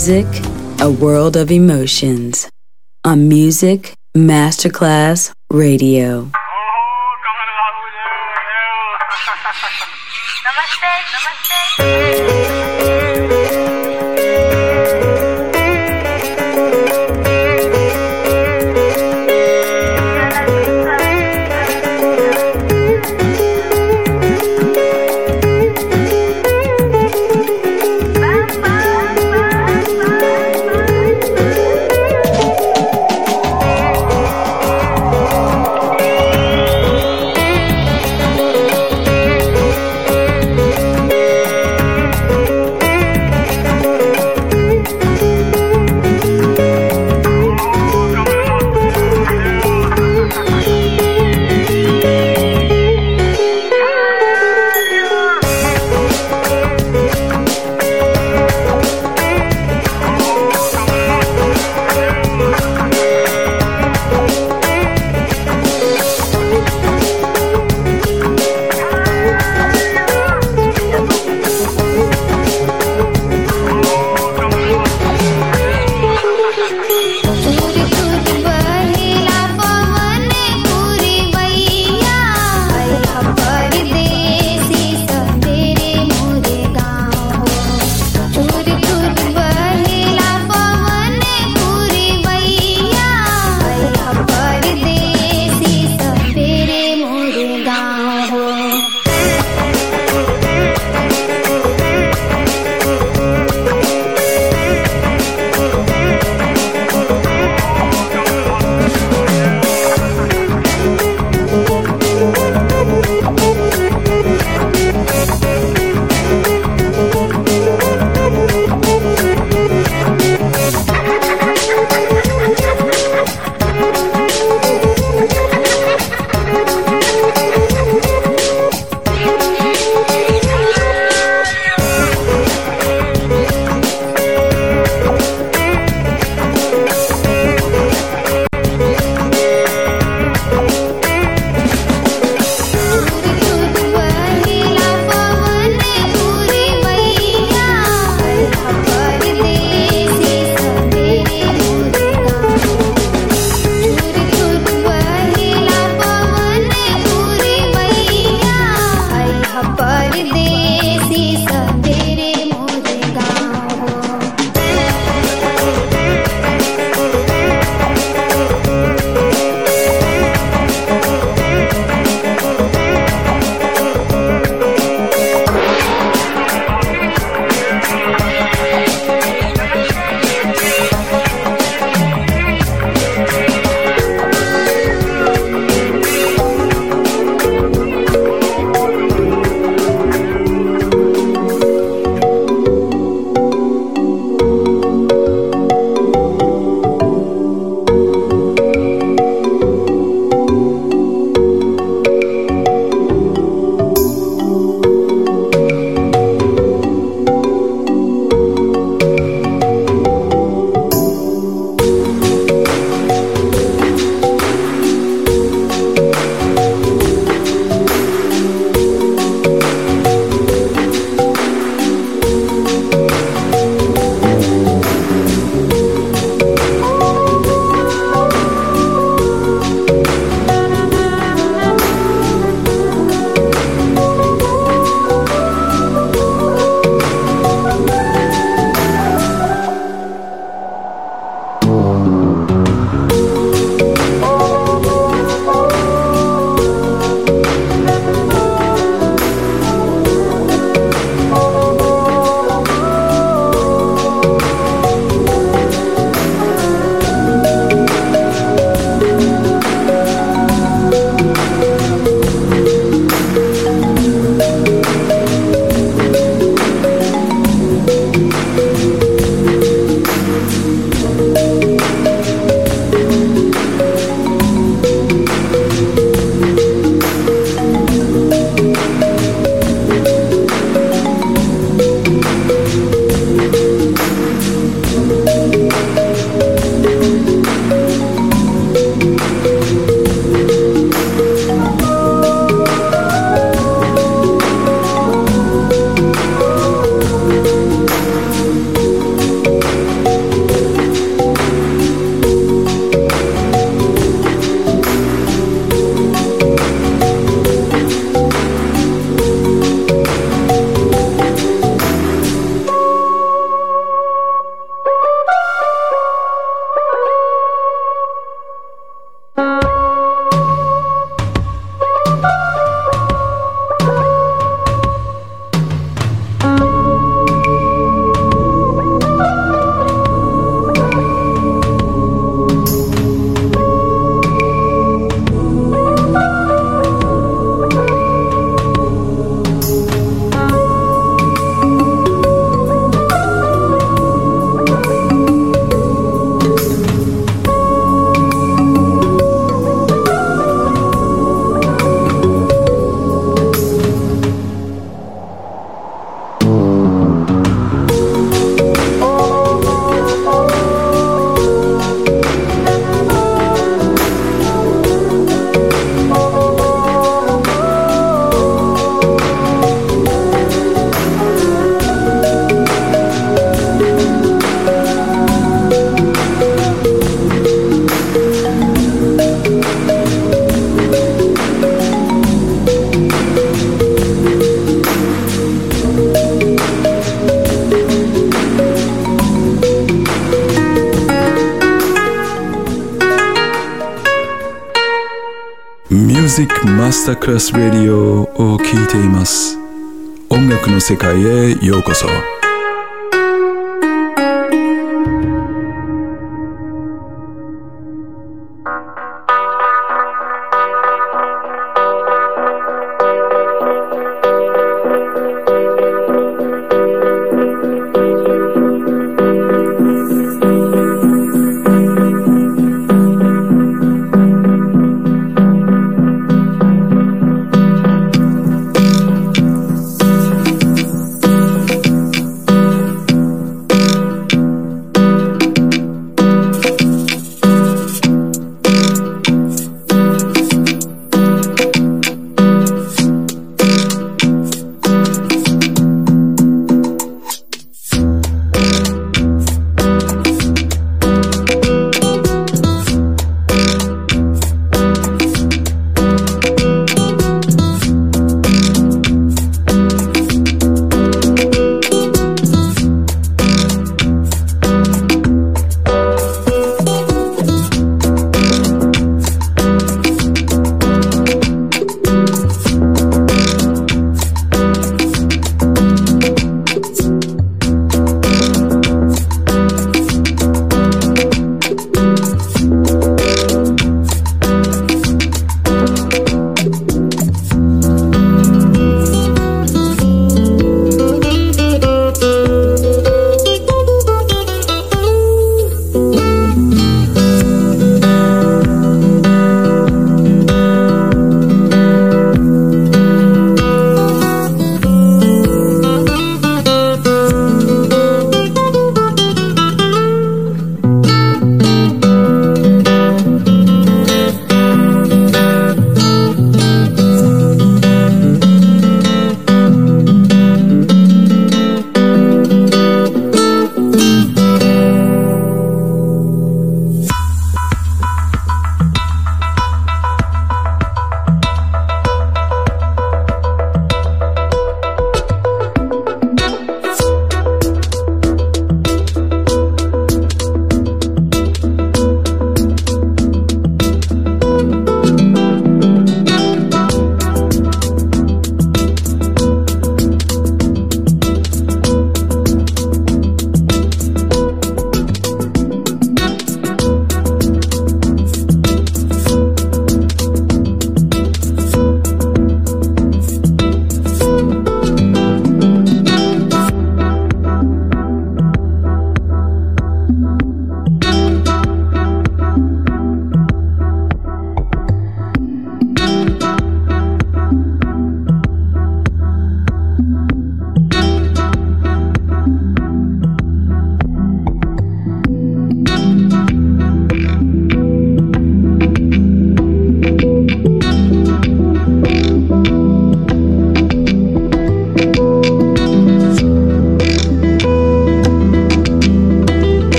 Music, a world of emotions. On Music Masterclass Radio. namaste, namaste. Masterclass Radio を聴いています。音楽の世界へようこそ。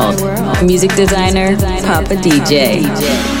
World. Music designer, Papa DJ.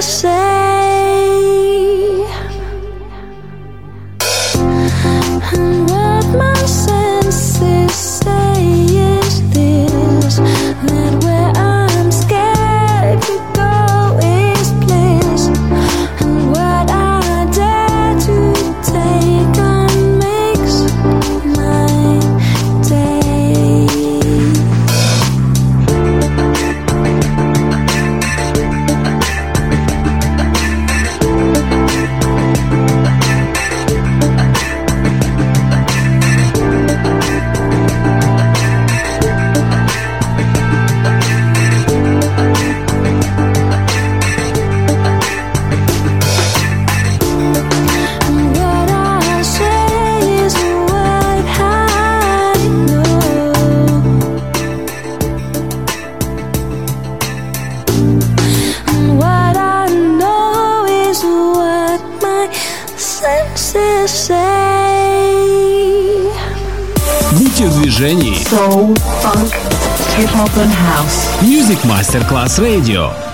Say. Music Masterclass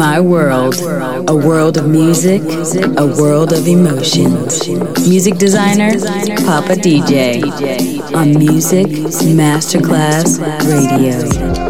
My world, a world of music, a world of emotions. Music designer, Papa DJ. On Music Masterclass Radio.